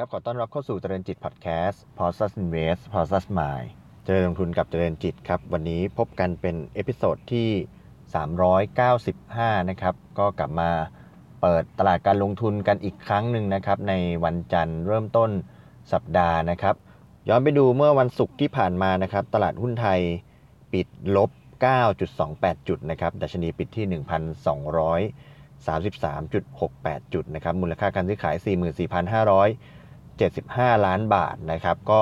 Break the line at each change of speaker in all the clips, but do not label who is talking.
ครับ ขอต้อนรับเข้าสู่เจริญจิตพอดแคสต์ p o s s Invest p o s s Mind เจริญลงทุนกับเจริญจิตครับ วันนี้พบกันเป็น episode ที่ 395 นะครับ ก็กลับมาเปิดตลาดการลงทุนกันอีกครั้งหนึ่งนะครับ ในวันจันทร์เริ่มต้นสัปดาห์นะครับ ย้อนไปดูเมื่อวันศุกร์ที่ผ่านมานะครับ ตลาดหุ้นไทยปิดลบ 9.28 จุดนะครับ ดัชนีปิดที่ 1,200 33.68 จุดนะครับมูลค่าการซื้อขาย 75 ล้านบาทนะครับ ก็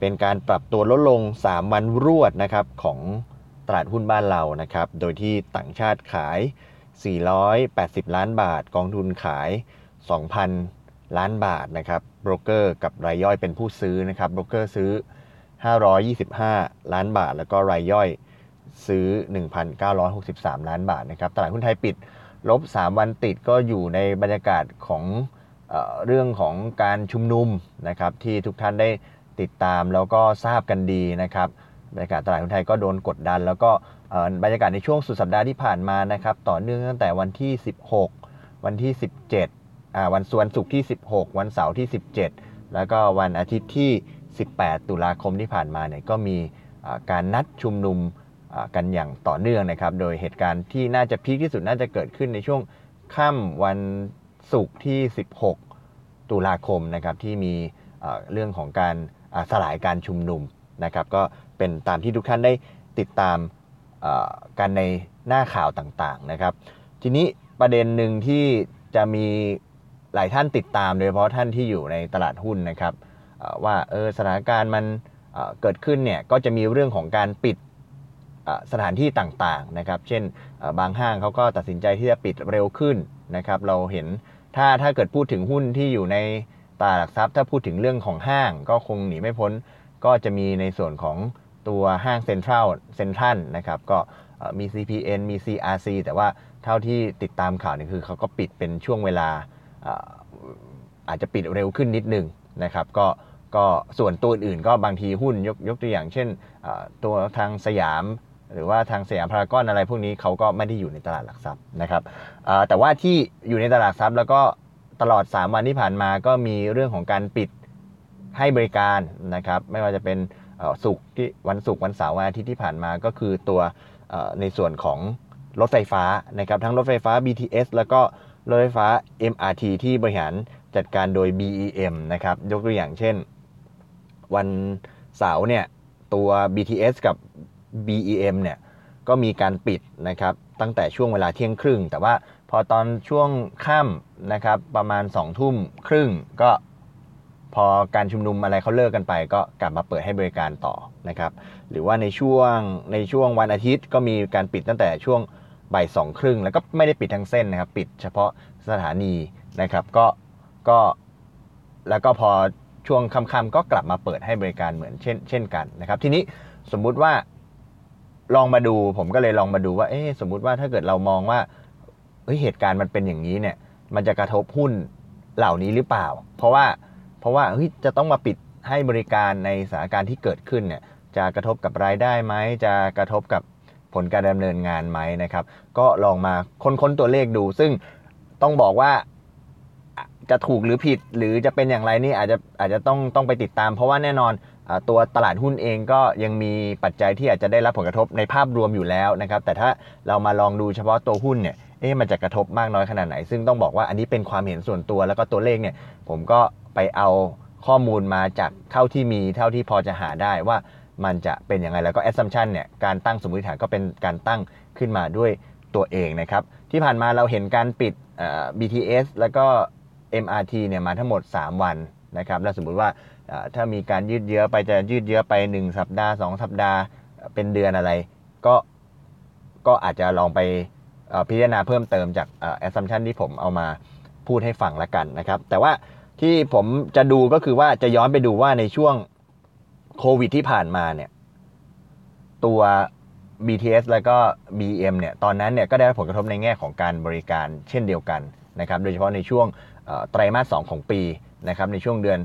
เป็นการปรับตัวลดลง 3 วันรวดนะครับของตลาดหุ้นบ้านเรานะครับ โดยที่ต่างชาติขาย 480 ล้านบาท กองทุนขาย 2,000 ล้านบาทนะครับโบรกเกอร์กับรายย่อยเป็นผู้ซื้อนะครับโบรกเกอร์ซื้อ 525 ล้านบาท แล้วก็รายย่อยซื้อ 1,963 ล้านบาทนะครับตลาดหุ้นไทยปิดลบ 3 วันติดก็อยู่ในบรรยากาศของ เรื่องของการชุมนุมนะครับที่ทุกท่านได้ติดตามแล้วก็ทราบกันดีนะครับบรรยากาศตลาดหุ้นไทยก็โดนกดดัน แล้วก็บรรยากาศในช่วงสุดสัปดาห์ที่ผ่านมานะครับต่อเนื่องตั้งแต่วันที่ 16 วันที่ 17อ่าวันสวนศุกร์ที่ 16 วันเสาร์ที่ 17 แล้วก็วันอาทิตย์ที่ 18 ตุลาคมที่ผ่านมาเนี่ยก็มีการนัดชุมนุมกันอย่างต่อเนื่องนะครับ โดยเหตุการณ์ที่น่าจะพีคที่สุดน่าจะเกิดขึ้นในช่วงค่ำวัน ศุกร์ที่ 16 ตุลาคมนะครับที่มีเรื่องของการสลายการชุมนุมนะครับก็เป็นตามที่ทุกท่านได้ติดตามกันในหน้าข่าวต่างๆนะครับ ทีนี้ประเด็นหนึ่งที่จะมีหลายท่านติดตามโดยเฉพาะท่านที่อยู่ในตลาดหุ้นนะครับว่าเออสถานการณ์มันเกิดขึ้นเนี่ยก็จะมีเรื่องของการปิดสถานที่ต่างๆนะครับ เช่นบางห้างเขาก็ตัดสินใจที่จะปิดเร็วขึ้นนะครับ เราเห็น ถ้าถ้าเกิดพูดถึงหุ้นที่อยู่ในตลาดหลักทรัพย์ ถ้าพูดถึงเรื่องของห้าง ก็คงหนีไม่พ้น ก็จะมีในส่วนของตัวห้างเซ็นทรัลเซ็นทรัลนะครับก็มี CPN มี CRC แต่ว่าเท่าที่ติดตามข่าวนี่คือเขาก็ปิดเป็นช่วงเวลาอาจจะปิดเร็วขึ้นนิดนึงนะครับก็ก็ส่วนตัวอื่นก็บางทีหุ้นยกยกตัวอย่างเช่นตัวทางสยาม หรือว่าทางสยามพารากอนอะไรพวกนี้เขาก็ไม่ได้อยู่ในตลาดหลักทรัพย์นะครับแต่ว่าที่อยู่ในตลาดหลักทรัพย์แล้วก็ตลอด 3 วันที่ผ่านมาก็มีเรื่องของการปิดให้บริการนะครับไม่ว่าจะเป็นสุกที่วันศุกร์วันเสาร์วันอาทิตย์ที่ผ่านมาก็คือตัวในส่วนของรถไฟฟ้านะครับทั้งรถไฟฟ้า BTS แล้วก็รถไฟฟ้า MRT ที่บริหารจัดการโดย BEM นะครับยกตัวอย่างเช่น วันเสาร์เนี่ยตัว BTS กับ BEM เนี่ยก็มีการปิดนะครับตั้งแต่ช่วงเวลาเที่ยงครึ่ง แต่ว่าพอตอนช่วงค่ำนะครับประมาณ2องทุ่มครึ่งก็พอการชุมนุมอะไรเขาเลิกกันไป ก็กลับมาเปิดให้บริการต่อนะครับหรือว่าในช่วงในช่วงวันอาทิตย์ก็มีการปิดตั้งแต่ช่วงบ่ายสองครึ่งแล้วก็ไม่ได้ปิดทั้งเส้นนะครับปิดเฉพาะสถานีนะครับก็ก็แล้วก็พอช่วงค่ำๆก็กลับมาเปิดให้บริการเหมือนเช่นเช่นกันนะครับทีนี้สมมุติว่า ลองมาดูผมก็เลยลองมาดูว่าเอ๊สมมุติว่าถ้าเกิดเรามองว่าเฮ้ยเหตุการณ์มันเป็นอย่างนี้เนี่ย มันจะกระทบหุ้นเหล่านี้หรือเปล่า เพราะว่าเพราะว่าเฮ้ยจะต้องมาปิดให้บริการในสถานการณ์ที่เกิดขึ้นเนี่ยจะกระทบกับรายได้ไหมจะกระทบกับผลการดำเนินงานไหมนะครับ ก็ลองมาค้นๆตัวเลขดู ซึ่งต้องบอกว่าจะถูกหรือผิดหรือจะเป็นอย่างไรนี่อาจจะอาจจะต้องต้องไปติดตาม เพราะว่าแน่นอน ตัวตลาดหุ้นเองก็ยังมีปัจจัยที่อาจจะได้รับผลกระทบในภาพรวมอยู่แล้วนะครับแต่ถ้าเรามาลองดูเฉพาะตัวหุ้นเนี่ยเอ๊ะมันจะกระทบมากน้อยขนาดไหน ซึ่งต้องบอกว่าอันนี้เป็นความเห็นส่วนตัวแล้วก็ตัวเลขเนี่ยผมก็ไปเอาข้อมูลมาจากเท่าที่มีเท่าที่พอจะหาได้ว่ามันจะเป็นยังไงแล้วก็ assumption เนี่ยการตั้งสมมติฐานก็เป็นการตั้งขึ้นมาด้วยตัวเองนะครับที่ผ่านมาเราเห็นการปิด BTS แล้วก็ MRT เนี่ยมาทั้งหมด 3 วันนะครับแล้วสมมุติว่า ถ้ามีการยืดเยื้อไปจะยืดเยื้อไป 1 สัปดาห์ 2 สัปดาห์เป็นเดือนอะไร ก็ก็อาจจะลองไปพิจารณาเพิ่มเติมจาก assumption ที่ผมเอามาพูดให้ฟังละกันนะครับ แต่ว่าที่ผมจะดูก็คือว่าจะย้อนไปดูว่าในช่วงโควิดที่ผ่านมาเนี่ยตัว BTS แล้วก็ BEM เนี่ยตอนนั้นเนี่ยก็ได้รับผลกระทบในแง่ของการบริการเช่นเดียวกันนะครับ โดยเฉพาะในช่วงไตรมาสสองของปีนะครับในช่วงเดือน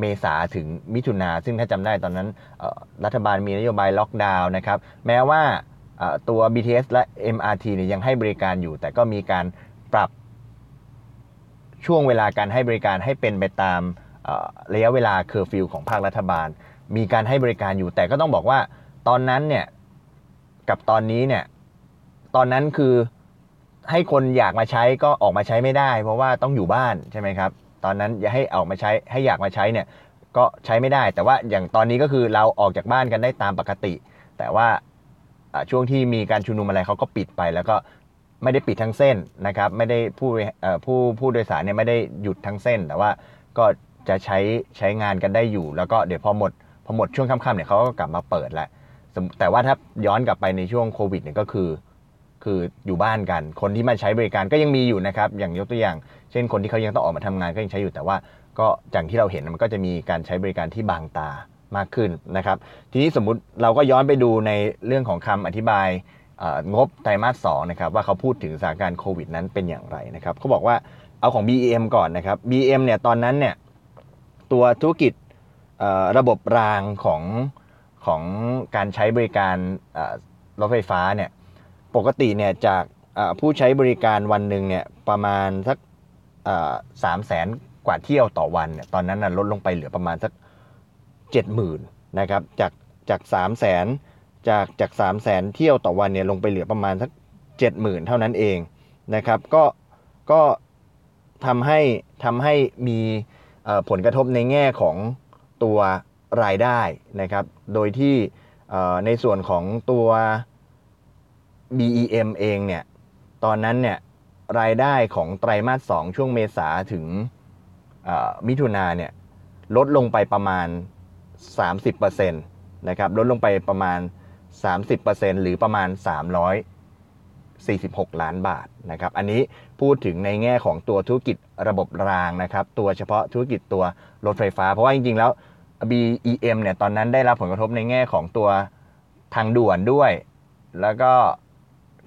เมษาถึงมิถุนาซึ่งถ้าจำได้ตอนนั้นรัฐบาลมีนโยบายล็อกดาวน์นะครับแม้ว่าตัว BTS และ MRT เนี่ยยังให้บริการอยู่ แต่ก็มีการปรับช่วงเวลาการให้บริการให้เป็นไปตามระยะเวลาเคอร์ฟิวของภาครัฐบาล มีการให้บริการอยู่ แต่ก็ต้องบอกว่าตอนนั้นเนี่ยกับตอนนี้เนี่ยตอนนั้นคือให้คนอยากมาใช้ก็ออกมาใช้ไม่ได้ เพราะว่าต้องอยู่บ้านใช่ไหมครับ ตอนนั้นอย่าให้ออกมาใช้ให้อยากมาใช้เนี่ยก็ใช้ไม่ได้ แต่ว่าอย่างตอนนี้ก็คือเราออกจากบ้านกันได้ตามปกติ แต่ว่าช่วงที่มีการชุมนุมอะไรเขาก็ปิดไป แล้วก็ไม่ได้ปิดทั้งเส้นนะครับ ไม่ได้ผู้ผู้ผู้โดยสารเนี่ยไม่ได้หยุดทั้งเส้น แต่ว่าก็จะใช้ใช้งานกันได้อยู่ แล้วก็เดี๋ยวพอหมดพอหมดช่วงค่ำๆเนี่ยเขาก็กลับมาเปิดแล้วแต่ว่าถ้าย้อนกลับไปในช่วงโควิดเนี่ยก็คือ คืออยู่บ้านกัน คนที่มาใช้บริการก็ยังมีอยู่นะครับ อย่างยกตัวอย่าง เช่นคนที่เขายังต้องออกมาทำงานก็ยังใช้อยู่แต่ว่า ก็อย่างที่เราเห็นมันก็จะมีการใช้บริการที่บางตามากขึ้นนะครับ ทีนี้สมมุติเราก็ย้อนไปดูในเรื่องของคำอธิบายงบไตรมาสสองนะครับว่าเขาพูดถึงสถานการณ์โควิดนั้นเป็นอย่างไรนะครับเขาบอกว่าเอาของ BEM ก่อนนะครับ BEM เนี่ยตอนนั้นเนี่ยตัวธุรกิจระบบรางของของการใช้บริการรถไฟฟ้าเนี่ย ปกติเนี่ยจากผู้ใช้บริการวันหนึ่งเนี่ยประมาณสักสามแสนกว่าเที่ยวต่อวันเนี่ยตอนนั้นนะลดลงไปเหลือประมาณสักเจ็ดหมื่นนะครับจากจากสามแสนจากจากสามแสนเที่ยวต่อวันเนี่ยลงไปเหลือประมาณสักเจ็ดหมื่นเท่านั้นเองนะครับก็ก็ทำให้ทำให้มีผลกระทบในแง่ของตัวรายได้นะครับ โดยที่ในส่วนของตัว BEM เองเนี่ย ตอนนั้นเนี่ยรายได้ของไตรมาส2ช่วงเมษาถึงมิถุนาเนี่ยลดลงไปประมาณ 30%นะครับลดลงไปประมาณ 30%หรือประมาณ 346 ล้านบาทนะครับอันนี้พูดถึงในแง่ของตัวธุรกิจระบบรางนะครับตัวเฉพาะธุรกิจตัวรถไฟฟ้า เพราะว่าจริงๆแล้ว BEM เนี่ยตอนนั้นได้รับผลกระทบในแง่ของตัวทางด่วนด้วย แล้วก็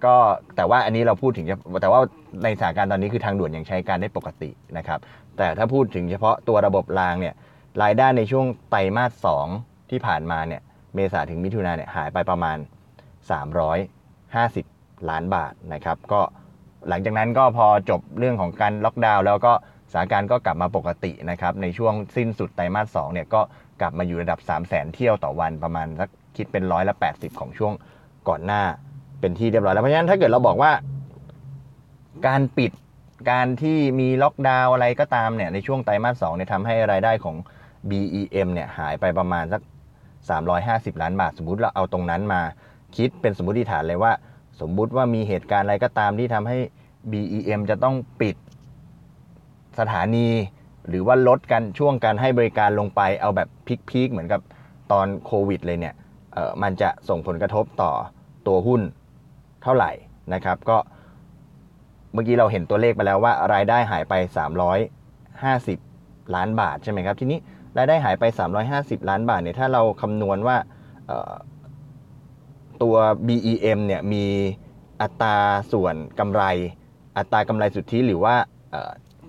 ก็แต่ว่าอันนี้เราพูดถึงแต่ว่าในสถานการณ์ตอนนี้คือทางด่วนยังใช้การได้ปกตินะครับ แต่ถ้าพูดถึงเฉพาะตัวระบบรางเนี่ยรายได้ในช่วงไตรมาส2ที่ผ่านมาเนี่ยเมษาถึงมิถุนาเนี่ยหายไปประมาณ 350 ล้านบาทนะครับก็หลังจากนั้นก็พอจบเรื่องของการล็อกดาวน์แล้วก็สถานการณ์ก็กลับมาปกตินะครับในช่วงสิ้นสุดไตรมาส2เนี่ยก็กลับมาอยู่ระดับ 3 0 0 0 0 0 เที่ยวต่อวันประมาณสักคิดเป็นร้อยละ 80 ของช่วงก่อนหน้า เป็นที่เรียบร้อยแล้วเพราะฉะนั้นถ้าเกิดเราบอกว่า การปิดการที่มีล็อกดาวน์อะไรก็ตามเนี่ยในช่วงไตรมาส2เนี่ยทำให้รายได้ของ BEM เนี่ยหายไปประมาณสัก 350 ล้านบาท สมมติเราเอาตรงนั้นมาคิดเป็นสมมติฐานเลยว่า สมมุติว่ามีเหตุการณ์อะไรก็ตามที่ทำให้ BEM จะต้องปิดสถานี หรือว่าลดกันช่วงการให้บริการลงไปเอาแบบพีคๆเหมือนกับตอนโควิดเลยเนี่ยเออมันจะส่งผลกระทบต่อตัวหุ้น ท่าไหร่นะครับก็เมื่อกี้เราเห็นตัวเลขไปแล้วว่ารายได้หายไป 350 ล้านบาทใช่ไหมครับทีนี้รายได้หายไป 350 ล้านบาทเนี่ยถ้าเราคำนวณว่าตัว BEM เนี่ยมีอัตราส่วนกำไร อัตรากำไรสุทธิหรือว่า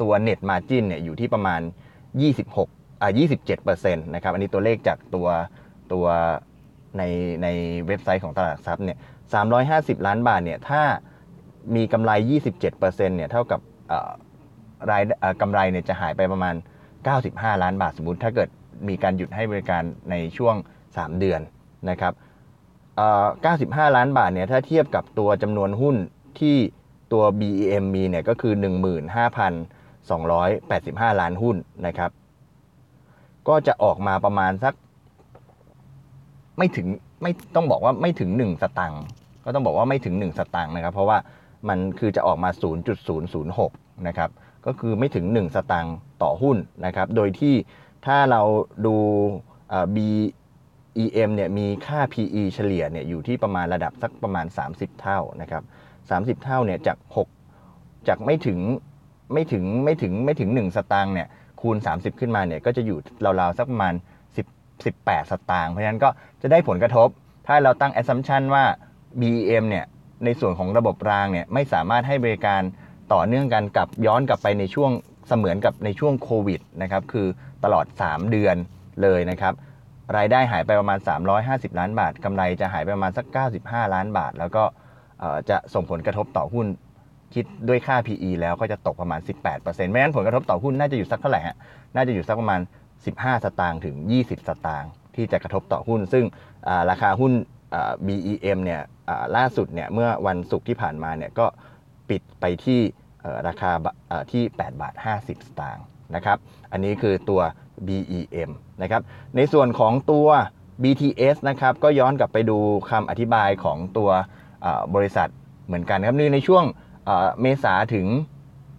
ตัว net margin เนี่ยอยู่ที่ประมาณ 26อ่า27%นะครับอันนี้ตัวเลขจากตัวตัว ในในเว็บไซต์ของตลาดหลักทรัพย์เนี่ย350 ล้านบาทเนี่ยถ้ามีกำไร 27%เนี่ยเท่ากับรายกำไรเนี่ยจะหายไปประมาณ 95 ล้านบาทสมมุติ ถ้าเกิดมีการหยุดให้บริการในช่วง 3 เดือนนะครับเอ่อ95 ล้านบาทเนี่ยถ้าเทียบกับตัวจำนวนหุ้นที่ตัว BEM มีเนี่ยก็คือ 15,285 ล้านหุ้นนะครับ ก็จะออกมาประมาณสัก ไม่ถึงไม่ต้องบอกว่าไม่ถึง 1 สตังค์ก็ต้องบอกว่าไม่ถึง 1 สตังค์นะครับ เพราะว่ามันคือจะออกมา 0.006 นะครับ ก็คือไม่ถึง 1 สตังค์ต่อหุ้นนะครับ โดยที่ถ้าเราดูเอ่อ BEM เนี่ยมีค่า PE เฉลี่ยเนี่ยอยู่ที่ประมาณระดับสักประมาณ 30 เท่านะครับ 30 เท่าเนี่ยจาก 6 จากไม่ถึงไม่ถึงไม่ถึงไม่ถึง 1 สตางค์เนี่ยคูณ 30 ขึ้นมาเนี่ยก็จะอยู่ราวๆสักประมาณ 18 สตางค์เพราะฉะนั้นก็จะได้ผลกระทบ ถ้าเราตั้ง assumption ว่า BEM เนี่ยในส่วนของระบบรางเนี่ยไม่สามารถให้บริการต่อเนื่องกันกับย้อนกลับไปในช่วงเสมือนกับในช่วงโควิดนะครับคือตลอด 3 เดือนเลยนะครับรายได้หายไปประมาณ 350 ล้านบาทกำไรจะหายไปประมาณสัก 95 ล้านบาท แล้วก็จะส่งผลกระทบต่อหุ้นคิดด้วยค่า PE แล้วก็จะตกประมาณ 18%ไม่งั้นผลกระทบต่อหุ้นน่าจะอยู่สักเท่าไหร่ฮะน่าจะอยู่สักประมาณ 15 สตางค์ถึง 20 สตางค์ที่จะกระทบต่อหุ้น ซึ่งราคาหุ้น BEM เนี่ยล่าสุดเนี่ยเมื่อวันศุกร์ที่ผ่านมาเนี่ยก็ปิดไปที่ราคาที่ 8 บาท 50 สตางค์นะครับอันนี้คือตัว BEM นะครับในส่วนของตัว BTS นะครับก็ย้อนกลับไปดูคำอธิบายของตัวบริษัทเหมือนกันครับนี่ในช่วงเมษาถึง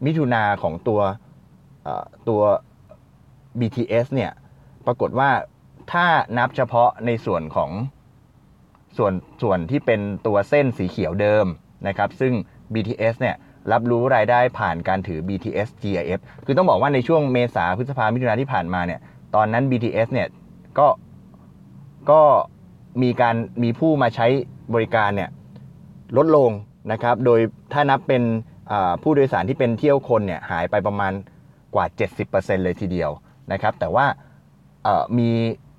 มิถุนาของตัวตัว BTS เนี่ยปรากฏว่าถ้านับเฉพาะในส่วนของส่วนส่วนที่เป็นตัวเส้นสีเขียวเดิมนะครับ ซึ่ง BTS เนี่ยรับรู้รายได้ผ่านการถือ BTS GIF คือต้องบอกว่าในช่วงเมษาพฤษภามิถุนาที่ผ่านมาเนี่ยตอนนั้น BTS เนี่ยก็ก็มีการมีผู้มาใช้บริการเนี่ยลดลงนะครับ โดยถ้านับเป็นผู้โดยสารที่เป็นเที่ยวคนเนี่ยหายไปประมาณกว่า 70%เลยทีเดียว นะครับ แต่ว่ามี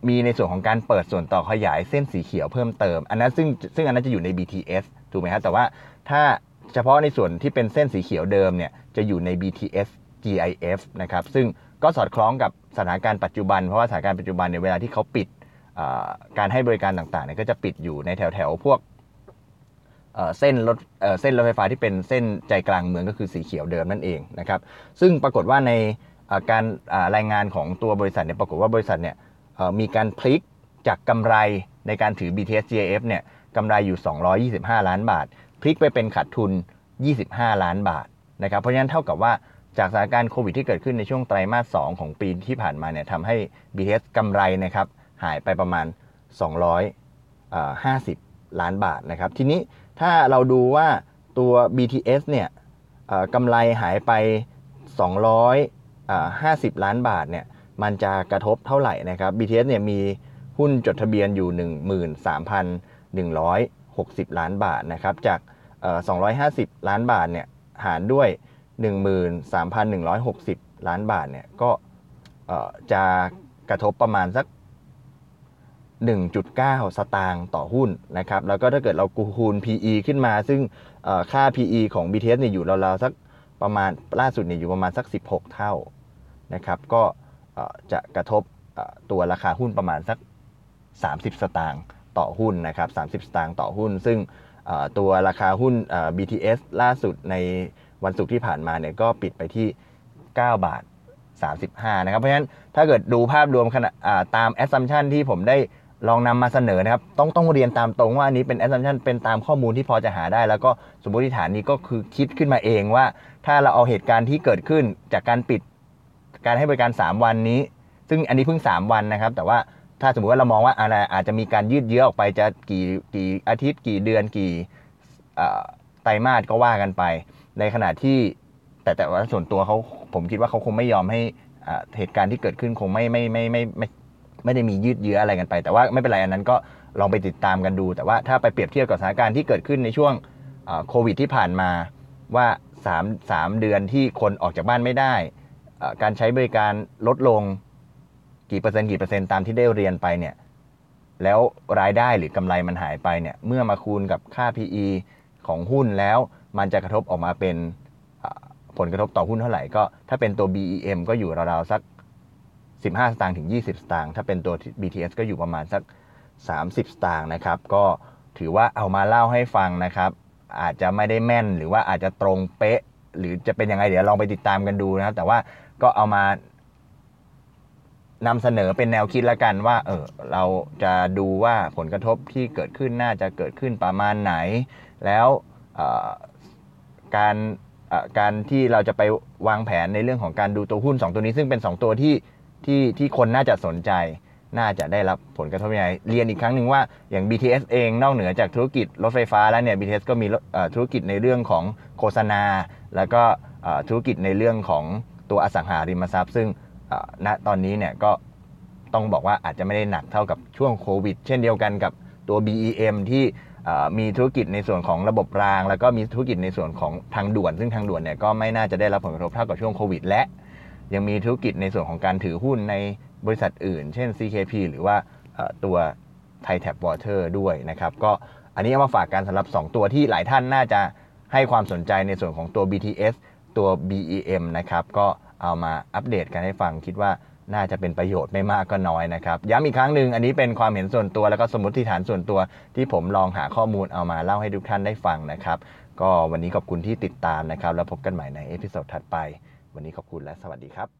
มีในส่วนของการเปิดส่วนต่อขยายเส้นสีเขียวเพิ่มเติม อันนั้นซึ่งซึ่งอันนั้นจะอยู่ใน BTS ถูกไหมครับแต่ว่าถ้าเฉพาะในส่วนที่เป็นเส้นสีเขียวเดิมเนี่ยจะอยู่ใน BTS GIF นะครับซึ่งก็สอดคล้องกับสถานการณ์ปัจจุบัน เพราะว่าสถานการณ์ปัจจุบันในเวลาที่เขาปิดการให้บริการต่างๆเนี่ยก็จะปิดอยู่ในแถวๆพวกเส้นรถเส้นรถไฟฟ้าที่เป็นเส้นใจกลางเมืองก็คือสีเขียวเดิมนั่นเองนะครับซึ่งปรากฏว่าใน การรายงานของตัวบริษัทเนี่ยปรากฏว่าบริษัทเนี่ยมีการพลิกจากกำไรในการถือ BTS GIF เนี่ยกำไรอยู่ 225 ล้านบาท พลิกไปเป็นขาดทุน 25 ล้านบาทนะครับเพราะฉะนั้นเท่ากับว่าจากสถานการณ์โควิดที่เกิดขึ้นในช่วงไตรมาส 2 ของปีที่ผ่านมาเนี่ยทำให้ BTS กำไรนะครับหายไปประมาณ 250 ล้านบาทนะครับทีนี้ถ้าเราดูว่าตัว BTS เนี่ยกำไรหายไป 50 ล้านบาทเนี่ยมันจะกระทบเท่าไหร่นะครับ BTS เนี่ยมีหุ้นจดทะเบียนอยู่ 13,160 ล้านบาทนะครับจาก250 ล้านบาทเนี่ยหารด้วย 13,160 ล้านบาทเนี่ยก็จะกระทบประมาณสัก 1.9 สตางค์ต่อหุ้นนะครับ แล้วก็ถ้าเกิดเราคูณ PE ขึ้นมา ซึ่งค่า PE ของ BTS เนี่ยอยู่ราวๆสักประมาณล่าสุดเนี่ยอยู่ประมาณสัก 16 เท่า นะครับ ก็จะกระทบตัวราคาหุ้นประมาณสัก 30 สตางค์ต่อหุ้นนะครับ30 สตางค์ต่อหุ้น ซึ่งตัวราคาหุ้น BTS ล่าสุดในวันศุกร์ที่ผ่านมาเนี่ยก็ปิดไปที่ 9 บาท 35 นะครับ เพราะฉะนั้นถ้าเกิดดูภาพรวมขณะตาม assumption ที่ผมได้ลองนำมาเสนอนะครับ ต้องต้องเรียนตามตรงว่าอันนี้เป็น assumption เป็นตามข้อมูลที่พอจะหาได้ แล้วก็สมมติฐานนี้ก็คือคิดขึ้นมาเองว่า ถ้าเราเอาเหตุการณ์ที่เกิดขึ้นจากการปิด การให้บริการ 3 วันนี้ ซึ่งอันนี้เพิ่ง 3 วันนะครับ แต่ว่าถ้าสมมติว่าเรามองว่าอะไรอาจจะมีการยืดเยื้อออกไปจะกี่กี่อาทิตย์กี่เดือนกี่ไตรมาสก็ว่ากันไป ในขณะที่แต่แต่ว่าส่วนตัวเขาผมคิดว่าเขาคงไม่ยอมให้เหตุการณ์ที่เกิดขึ้นคงไม่ไม่ไม่ไม่ไม่ไม่ได้มียืดเยื้ออะไรกันไป แต่ว่าไม่เป็นไรอันนั้นก็ลองไปติดตามกันดู แต่ว่าถ้าไปเปรียบเทียบกับสถานการณ์ที่เกิดขึ้นในช่วงโควิดที่ผ่านมาว่า3 3เดือนที่คนออกจากบ้านไม่ได้ การใช้บริการลดลงกี่เปอร์เซ็นต์กี่เปอร์เซ็นต์ตามที่ได้เรียนไปเนี่ยแล้วรายได้หรือกำไรมันหายไปเนี่ยเมื่อมาคูณกับค่า PE ของหุ้นแล้วมันจะกระทบออกมาเป็นผลกระทบต่อหุ้นเท่าไหร่ก็ถ้าเป็นตัว BEM ก็อยู่ราวๆสัก 15 สตางค์ถึง 20 สตางค์ถ้าเป็นตัว BTS ก็อยู่ประมาณสัก 30 สตางค์นะครับ ก็ถือว่าเอามาเล่าให้ฟังนะครับ อาจจะไม่ได้แม่นหรือว่าอาจจะตรงเป๊ะ หรือจะเป็นยังไงเดี๋ยวลองไปติดตามกันดูนะครับ แต่ว่า ก็เอามานำเสนอเป็นแนวคิดละกันว่า เออเราจะดูว่าผลกระทบที่เกิดขึ้นน่าจะเกิดขึ้นประมาณไหน แล้วการการที่เราจะไปวางแผนในเรื่องของการดูตัวหุ้น 2 ตัวนี้ ซึ่งเป็น 2 ตัวที่ที่ที่คนน่าจะสนใจ น่าจะได้รับผลกระทบยังไงเรียนอีกครั้งหนึ่งว่าอย่าง BTS เองนอกเหนือจากธุรกิจรถไฟฟ้าแล้วเนี่ย BTS ก็มีธุรกิจในเรื่องของโฆษณา แล้วก็ธุรกิจในเรื่องของ ตัวอสังหาริมทรัพย์ ซึ่งณตอนนี้เนี่ยก็ต้องบอกว่าอาจจะไม่ได้หนักเท่ากับช่วงโควิด เช่นเดียวกันกับตัว BEM ที่มีธุรกิจในส่วนของระบบราง แล้วก็มีธุรกิจในส่วนของทางด่วน ซึ่งทางด่วนเนี่ยก็ไม่น่าจะได้รับผลกระทบเท่ากับช่วงโควิด และ ยังมีธุรกิจในส่วนของการถือหุ้นในบริษัทอื่น เช่น CKP หรือว่าตัวไทยแท็บวอเตอร์ด้วยนะครับก็อันนี้เอามาฝากกันสำหรับ 2 ตัวที่หลายท่านน่าจะให้ความสนใจในส่วนของตัว BTS ตัว BEM นะครับก็เอามาอัปเดตกันให้ฟังคิดว่าน่าจะเป็นประโยชน์ไม่มากก็น้อยนะครับ ย้ำอีกครั้งหนึ่งอันนี้เป็นความเห็นส่วนตัว แล้วก็สมมติฐานส่วนตัวที่ผมลองหาข้อมูลเอามาเล่าให้ทุกท่านได้ฟังนะครับ ก็วันนี้ขอบคุณที่ติดตามนะครับ แล้วพบกันใหม่ใน episode ถัดไป วันนี้ขอบคุณและสวัสดีครับ